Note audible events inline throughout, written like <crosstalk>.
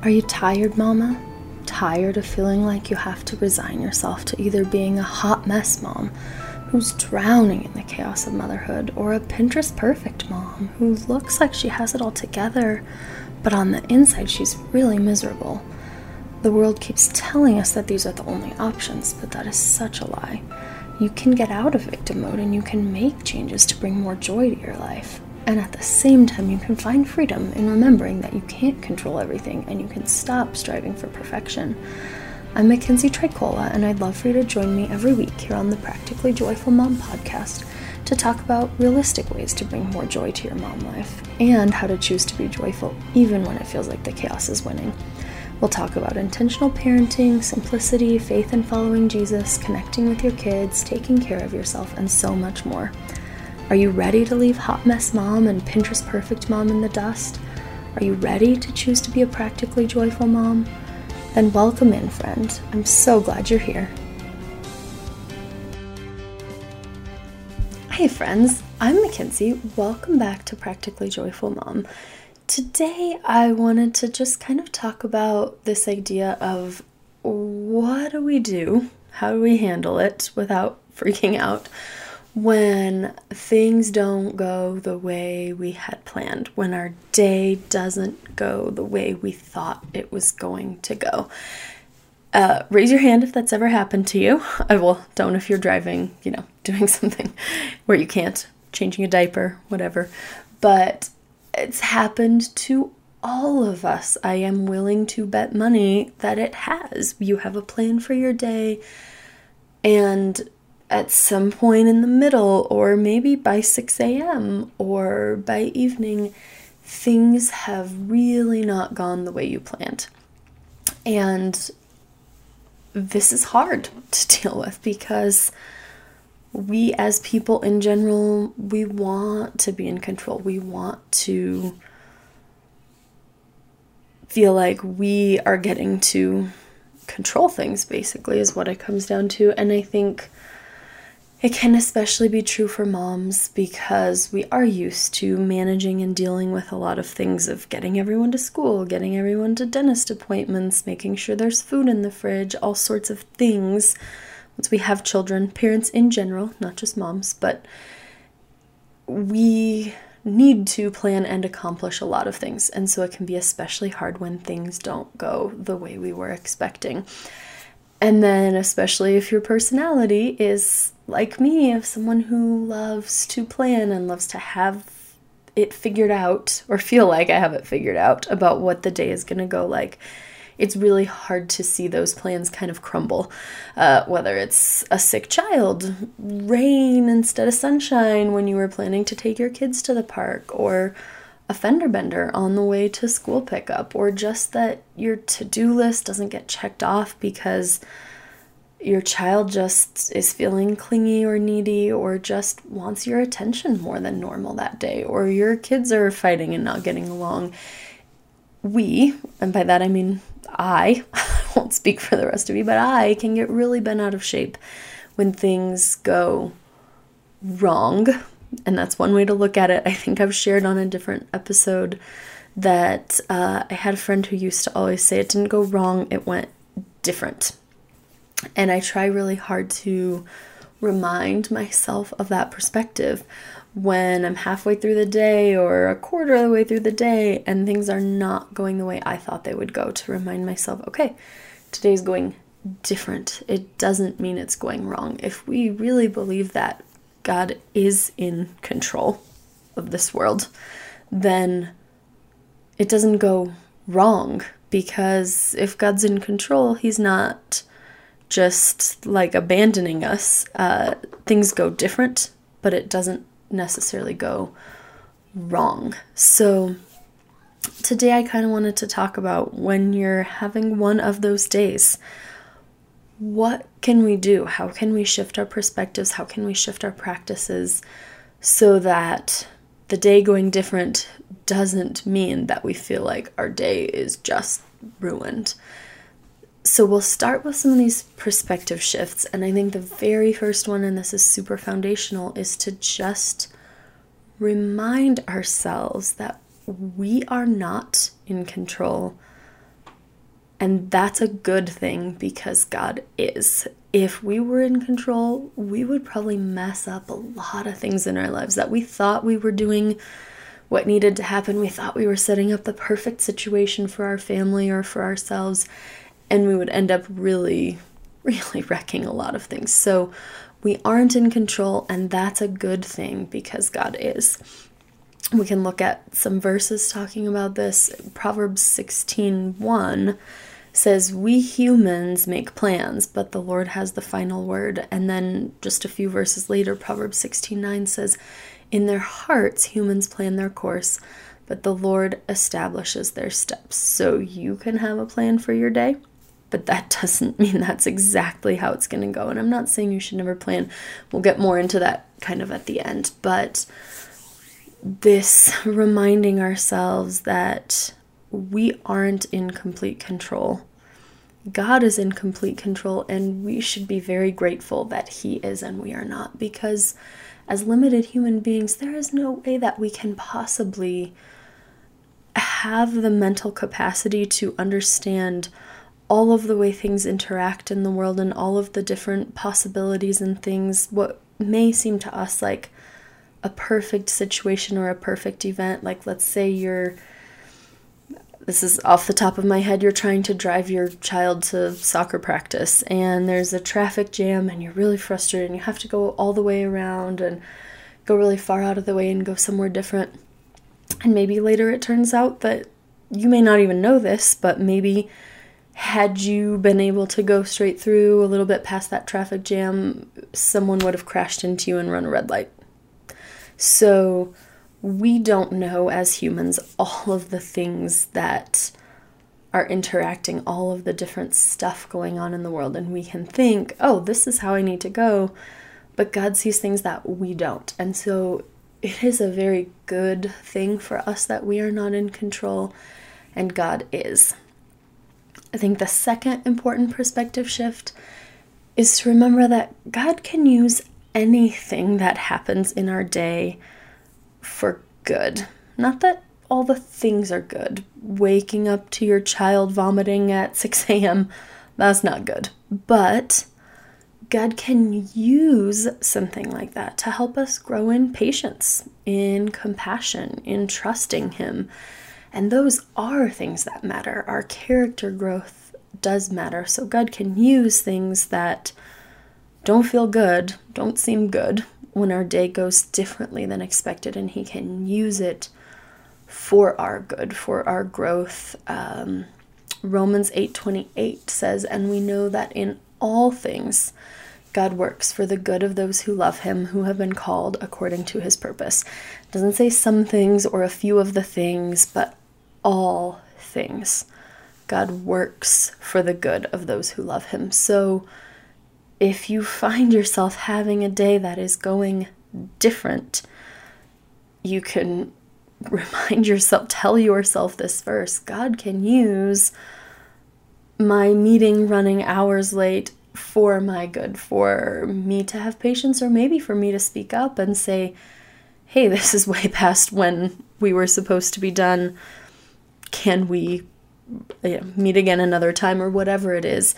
Are you tired, Mama? Tired of feeling like you have to resign yourself to either being a hot mess mom who's drowning in the chaos of motherhood, or a Pinterest perfect mom who looks like she has it all together, but on the inside she's really miserable? The world keeps telling us that these are the only options, but that is such a lie. You can get out of victim mode and you can make changes to bring more joy to your life. And at the same time, you can find freedom in remembering that you can't control everything and you can stop striving for perfection. I'm Mackenzie Tricola, and I'd love for you to join me every week here on the Practically Joyful Mom podcast to talk about realistic ways to bring more joy to your mom life and how to choose to be joyful even when it feels like the chaos is winning. We'll talk about intentional parenting, simplicity, faith in following Jesus, connecting with your kids, taking care of yourself, and so much more. Are you ready to leave hot mess mom and Pinterest perfect mom in the dust? Are you ready to choose to be a practically joyful mom? Then welcome in, friend. I'm so glad you're here. Hey, friends, I'm Mackenzie. Welcome back to Practically Joyful Mom. Today, I wanted to just kind of talk about this idea of what do we do? How do we handle it without freaking out? When things don't go the way we had planned, when our day doesn't go the way we thought it was going to go. Uh, raise your hand if that's ever happened to you. I will. Don't if you're driving, you know, <laughs> doing something where you can't, changing a diaper, whatever. But it's happened to all of us. I am willing to bet money that it has. You have a plan for your day, and at some point in the middle, or maybe by 6 a.m., or by evening, things have really not gone the way you planned. And this is hard <laughs> to deal with because we, as people in general, we want to be in control. We want to feel like we are getting to control things, basically, is what it comes down to. And I think it can especially be true for moms because we are used to managing and dealing with a lot of things of getting everyone to school, getting everyone to dentist appointments, making sure there's food in the fridge, all sorts of things. Once we have children, parents in general, not just moms, but we need to plan and accomplish a lot of things. And so it can be especially hard when things don't go the way we were expecting. And then, especially if your personality is like me, of someone who loves to plan and loves to have it figured out or feel like I have it figured out about what the day is going to go like, it's really hard to see those plans kind of crumble. Uh, whether it's a sick child, rain instead of sunshine when you were planning to take your kids to the park, or a fender bender on the way to school pickup, or just that your to do list doesn't get checked off because your child just is feeling clingy or needy or just wants your attention more than normal that day, or your kids are fighting and not getting along. We, and by that I mean I, <laughs> I won't speak for the rest of you, but I can get really bent out of shape when things go wrong. And that's one way to look at it. I think I've shared on a different episode that uh, I had a friend who used to always say it didn't go wrong, it went different. And I try really hard to remind myself of that perspective when I'm halfway through the day or a quarter of the way through the day and things are not going the way I thought they would go, to remind myself, okay, today's going different. It doesn't mean it's going wrong. If we really believe that God is in control of this world, then it doesn't go wrong because if God's in control, He's not just like abandoning us. Uh, things go different, but it doesn't necessarily go wrong. So, today I kind of wanted to talk about when you're having one of those days. What can we do? How can we shift our perspectives? How can we shift our practices so that the day going different doesn't mean that we feel like our day is just ruined? So we'll start with some of these perspective shifts. And I think the very first one, and this is super foundational, is to just remind ourselves that we are not in control And that's a good thing because God is. If we were in control, we would probably mess up a lot of things in our lives that we thought we were doing what needed to happen. We thought we were setting up the perfect situation for our family or for ourselves, and we would end up really, <laughs> really wrecking a lot of things. So we aren't in control, and that's a good thing because God is. We can look at some verses talking about this. Proverbs 16:1 says, We humans make plans, but the Lord has the final word. And then just a few verses later, Proverbs 16 9 says, In their hearts, humans plan their course, but the Lord establishes their steps. So you can have a plan for your day, but that <laughs> doesn't mean that's exactly how it's going to go. And I'm not saying you should never plan. We'll get more into that kind of at the end. But this reminding ourselves that we aren't in complete control. God is in complete control, and we should be very grateful that He is and we are not, because as limited human beings, there is no way that we can possibly have the mental capacity to understand all of the way things interact in the world and all of the different possibilities and things, what may seem to us like a perfect situation or a perfect event. Like, let's say you're this is off the top of my head, you're trying to drive your child to soccer practice and there's a traffic jam and you're really frustrated and you have to go all the way around and go really far out of the way and go somewhere different. And maybe later it turns out that you may not even know this, but maybe had you been able to go straight through a little bit past that traffic jam, someone would have crashed into you and run a red light. So, we don't know as humans all of the things that are interacting, all of the different stuff going on in the world. And we can think, oh, this is how I need to go. But God sees things that we don't. And so it is a very good thing for us that we are not in control and God is. I think the second important perspective shift is to remember that God can use anything that happens in our day for good. Not that all the things are good. Waking up to your child vomiting at <laughs> 6 a.m., that's not good. But God can use something like that to help us grow in patience, in compassion, in trusting Him. And those are things that matter. Our character growth does matter. So God can use things that don't feel good, don't seem good, when our day goes differently than expected, and He can use it for our good, for our growth. Um, Romans 8:28 says, "And we know that in all things God works for the good of those who love him, who have been called according to his purpose." It doesn't say some things or a few of the things, but all things. God works for the good of those who love him. So if you find yourself having a day that is going different, you can <laughs> remind yourself, tell yourself this verse God can use my meeting running hours late for my good, for me to have patience, or maybe for me to speak up and say, hey, this is <laughs> way past when we were supposed to be done. Can we you know, meet again another time, or whatever it is?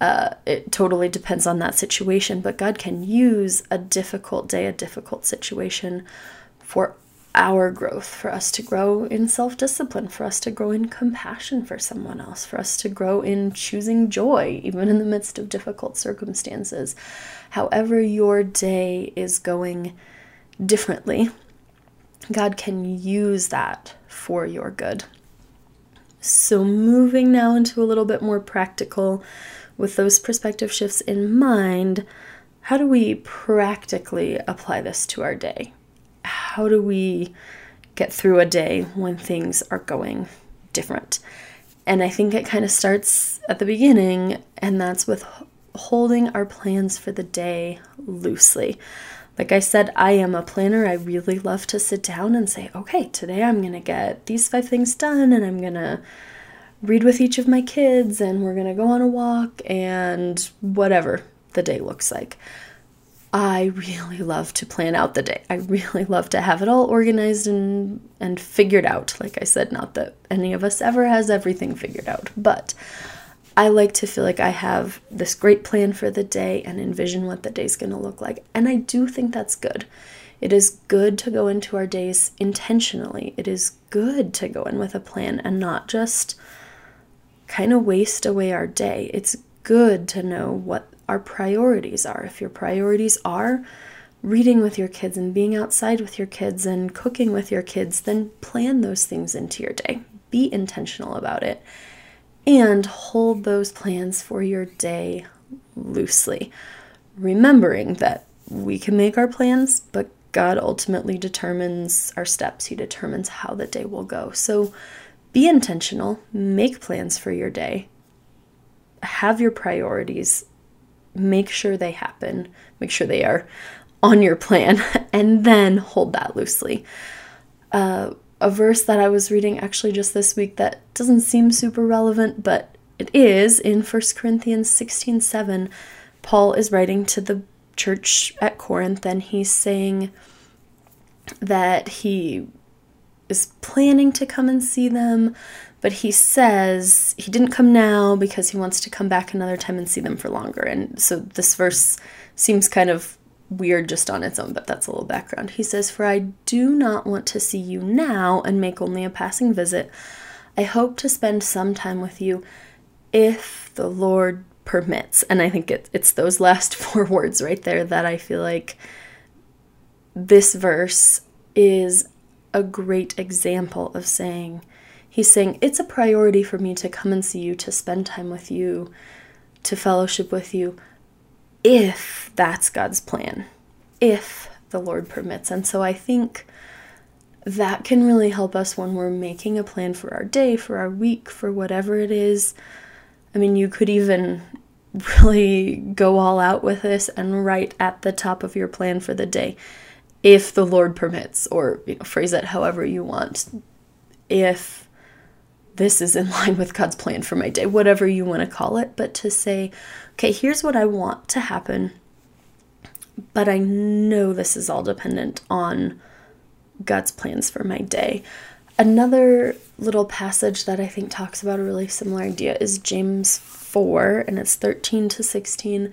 Uh, it totally depends on that situation, but God can use a difficult day, a difficult situation for our growth, for us to grow in self discipline, for us to grow in compassion for someone else, for us to grow in choosing joy, even in the midst of difficult circumstances. However, your day is going differently, God can use that for your good. So, moving now into a little bit more practical with those perspective shifts in mind, how do we practically apply this to our day? How do we get through a day when things are going different? And I think it kind of starts at the beginning, and that's with holding our plans for the day loosely. Like I said, I am a planner. I really love to sit down and say, okay, today I'm going to get these five things done, and I'm going to read with each of my kids and we're going to go on a walk and whatever the day looks like. I really love to plan out the day. I really love to have it all organized and and figured out. Like I said, not that any of us ever has everything figured out, but I like to feel like I have this great plan for the day and envision what the day's going to look like. And I do think that's good. It is good to go into our days intentionally. It is good to go in with a plan and not just kind of waste away our day. It's good to know what our priorities are. If your priorities are reading with your kids and being outside with your kids and cooking with your kids, then plan those things into your day. Be intentional about it and hold those plans for your day loosely, remembering that we can make our plans, but God ultimately determines our steps. He determines how the day will go. So be intentional, make plans for your day, have your priorities, make sure they happen, make sure they are on your plan, <laughs> and then hold that loosely. Uh, a verse that I was reading actually just this week that doesn't seem super relevant, but it is in 1 Corinthians 16 7. Paul is writing to the church at Corinth and he's saying that he is planning to come and see them, but he says he didn't come now because he wants to come back another time and see them for longer. And so this verse seems kind of weird just on its own, but that's a little background. He says, For I do not want to see you now and make only a passing visit. I hope to spend some time with you if the Lord permits. And I think it, it's those last <laughs> four words right there that I feel like this verse is a great example of saying, He's saying, It's a priority for me to come and see you, to spend time with you, to fellowship with you if that's God's plan, if the Lord permits. And so I think that can really help us when we're making a plan for our day, for our week, for whatever it is. I mean, you could even <laughs> really go all out with this and write at the top of your plan for the day if the Lord permits, or you know, phrase it however you want. If this is in <laughs> line with God's plan for my day, whatever you want to call it, but to say, okay, here's what I want to happen, but I know this is all dependent on God's plans for my day. Another little passage that I think talks about a really similar idea is James 4, and it's 13 to 16.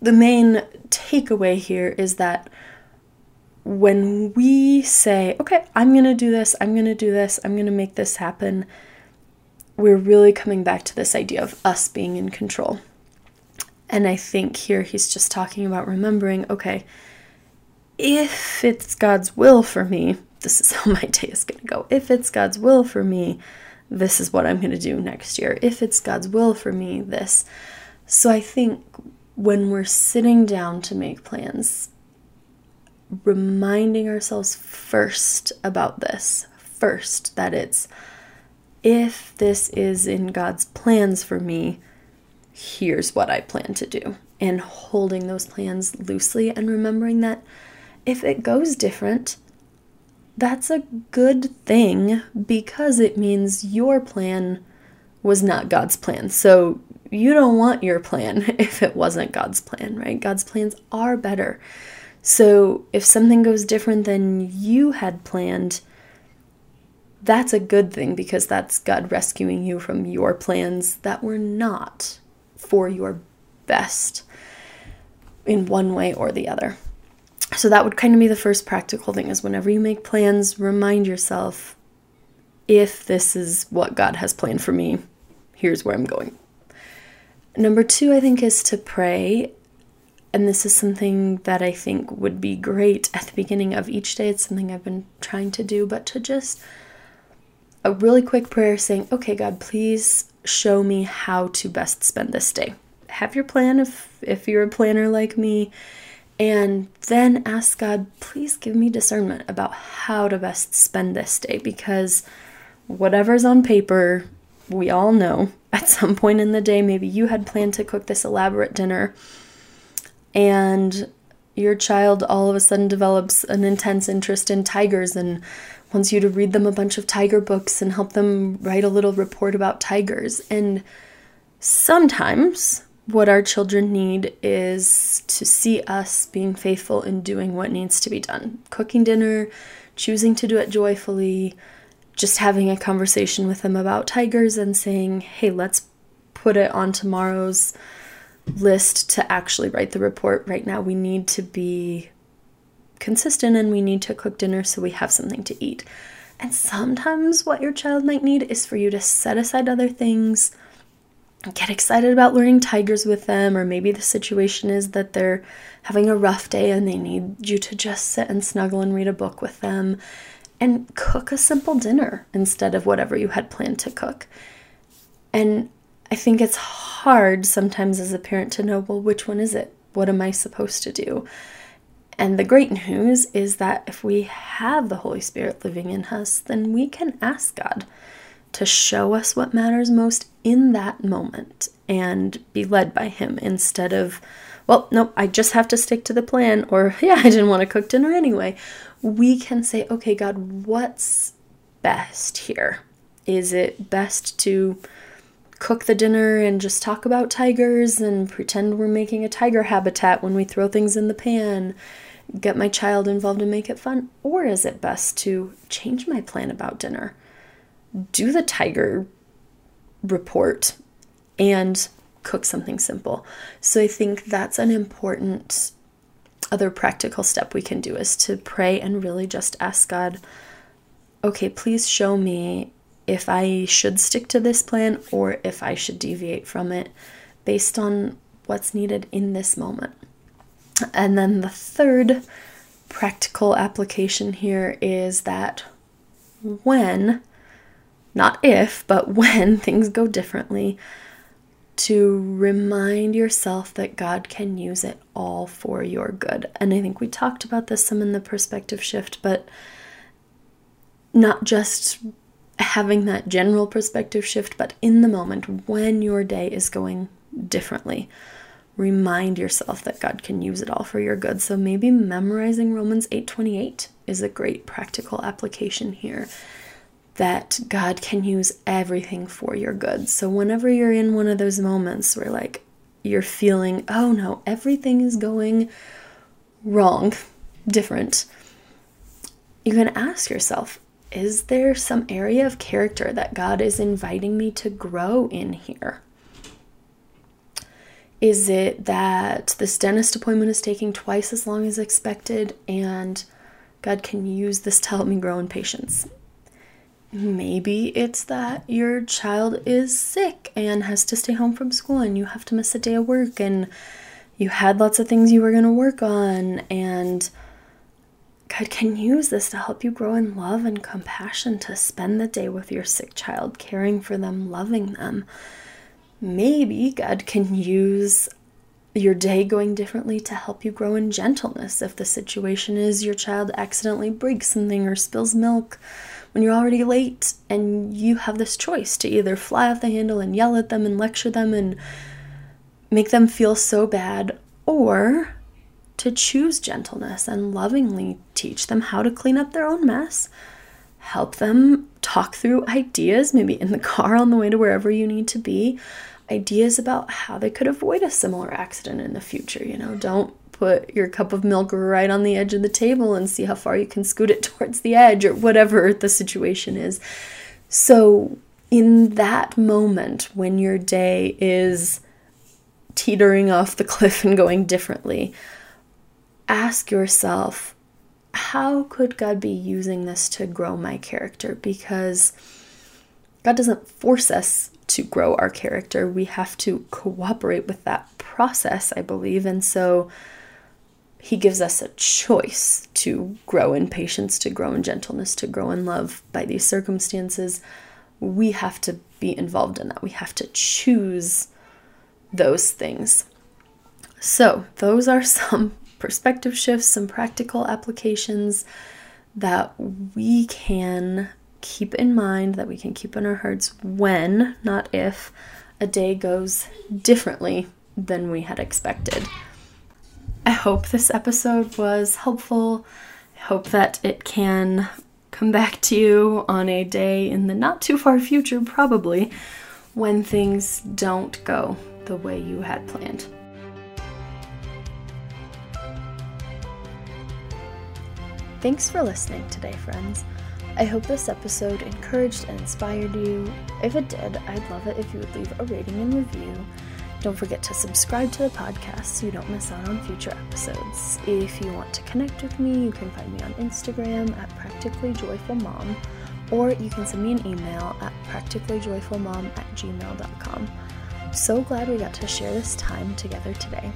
the main takeaway here is that when we say, okay, I'm going to do this, I'm going to do this, I'm going to make this happen, we're really coming back to this idea of us being in control. And I think here he's just talking about remembering okay, if it's God's will for me, this is <laughs> how my day is going to go. If it's God's will for me, this is what I'm going to do next year. If it's God's will for me, this. So I think when we're sitting down to make plans, reminding ourselves first about this, first, that it's if this is in God's plans for me, here's what I plan to do. And holding those plans loosely and remembering that if it goes different, that's a good thing because it means your plan was not God's plan. So you don't want your plan <laughs> if it wasn't God's plan, right? God's plans are better. So if something goes different than you had planned, that's a good thing because that's God rescuing you from your plans that were not for your best in one way or the other. So that would kind of be the first practical thing is whenever you make plans, remind yourself if this is what God has planned for me, here's where I'm going. Number 2 I think is to pray and this is something that I think would be great at the beginning of each day. It's something I've been trying to do, but to just a really quick prayer saying, Okay, God, please show me how to best spend this day. Have your plan if, if you're a planner like me, and then ask God, please give me discernment about how to best spend this day because whatever's on paper we all know at <laughs> some point in the day, maybe you had planned to cook this elaborate dinner, and your child all of a sudden develops an intense interest in tigers and wants you to read them a bunch of tiger books and help them write a little report about tigers. And sometimes what our children need is to see us being faithful in doing what needs to be done cooking dinner, choosing to do it joyfully, just having a conversation with them about tigers and saying, hey, let's put it on tomorrow's list to actually write the report. Right now, we need to be consistent and we need to cook dinner so we have something to eat. And sometimes what your child might need is for you to set aside other things, get excited about learning tigers with them, or maybe the situation is that they're having a rough day and they need you to just sit and snuggle and read a book with them and cook a simple dinner instead of whatever you had planned to cook. And I think it's hard sometimes as a parent to know, well, which one is it? What am I supposed to do? And the great news is that if we have the Holy Spirit living in us, then we can ask God to show us what matters most in that moment and be led by Him instead of, well, nope, I just have to stick to the plan, or <laughs> yeah, I didn't want to cook dinner anyway. We can say, okay, God, what's best here? Is it best to cook the dinner and just talk about tigers and pretend we're making a tiger habitat when we throw things in the pan? get my child involved and make it fun? Or is it best to change my plan about dinner, do the tiger report, and cook something simple? So I think that's an important other practical step we can do is to pray and really just ask God, okay, please show me if I should stick to this plan or if I should deviate from it based on what's needed in this moment. And then the third practical application here is that when, not if, but <laughs> when things go differently, to remind yourself that God can use it all for your good. And I think we talked about this some in the perspective shift, but not just having that general perspective shift, but in the moment when your day is going differently remind yourself that God can use it all for your good. So maybe memorizing Romans 8:28 is a great practical application here that God can use everything for your good. So whenever you're in one of those moments where like you're feeling, "Oh no, everything is going wrong, different." You can ask yourself, is there some area of character that God is inviting me to grow in here? Is it that this dentist appointment is taking twice as long as expected and God can use this to help me grow in patience? Maybe it's that your child is sick and has to stay home from school and you have to miss a day of work and you had lots of things you were going to work on and God can use this to help you grow in love and compassion to spend the day with your sick child, caring for them, loving them maybe God can use your day going differently to help you grow in gentleness. If the situation is your child accidentally breaks something or spills milk when you're already late, and you have this choice to either fly off the handle and yell at them and lecture them and make them feel so bad, or to choose gentleness and lovingly teach them how to clean up their own mess, help them talk through ideas, maybe in the <laughs> car on the way to wherever you need to be, ideas about how they could avoid a similar accident in the future. You know, don't put your cup of milk right on the edge of the table and see how far you can scoot it <laughs> towards the edge or whatever the situation is. So, in that moment when your day is teetering off the <laughs> cliff and going differently, ask yourself, how could God be using this to grow my character? Because God doesn't force us to grow our character. We have to cooperate with that process, I believe. And so he gives us a choice to grow in patience, to grow in gentleness, to grow in love by these circumstances. We have to be involved in that. We have to choose those things. So, those are <laughs> some perspective shifts, some practical applications that we can keep in mind, that we can keep in our hearts when, not if, a day goes differently than we had expected. I hope this episode was helpful. I hope that it can come back to you on a day in the not too far future, probably, when things don't go the way you had planned. Thanks for listening today, friends. I hope this episode encouraged and inspired you. If it did, I'd love it if you would leave a rating and review. Don't forget to subscribe to the podcast so you don't miss out on future episodes. If you want to connect with me, you can find me on Instagram at practicallyjoyfulmom, or you can send me an email at practicallyjoyfulmom at gmail.com. So glad we got to share this time together today.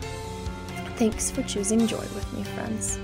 Thanks for choosing joy with me, friends.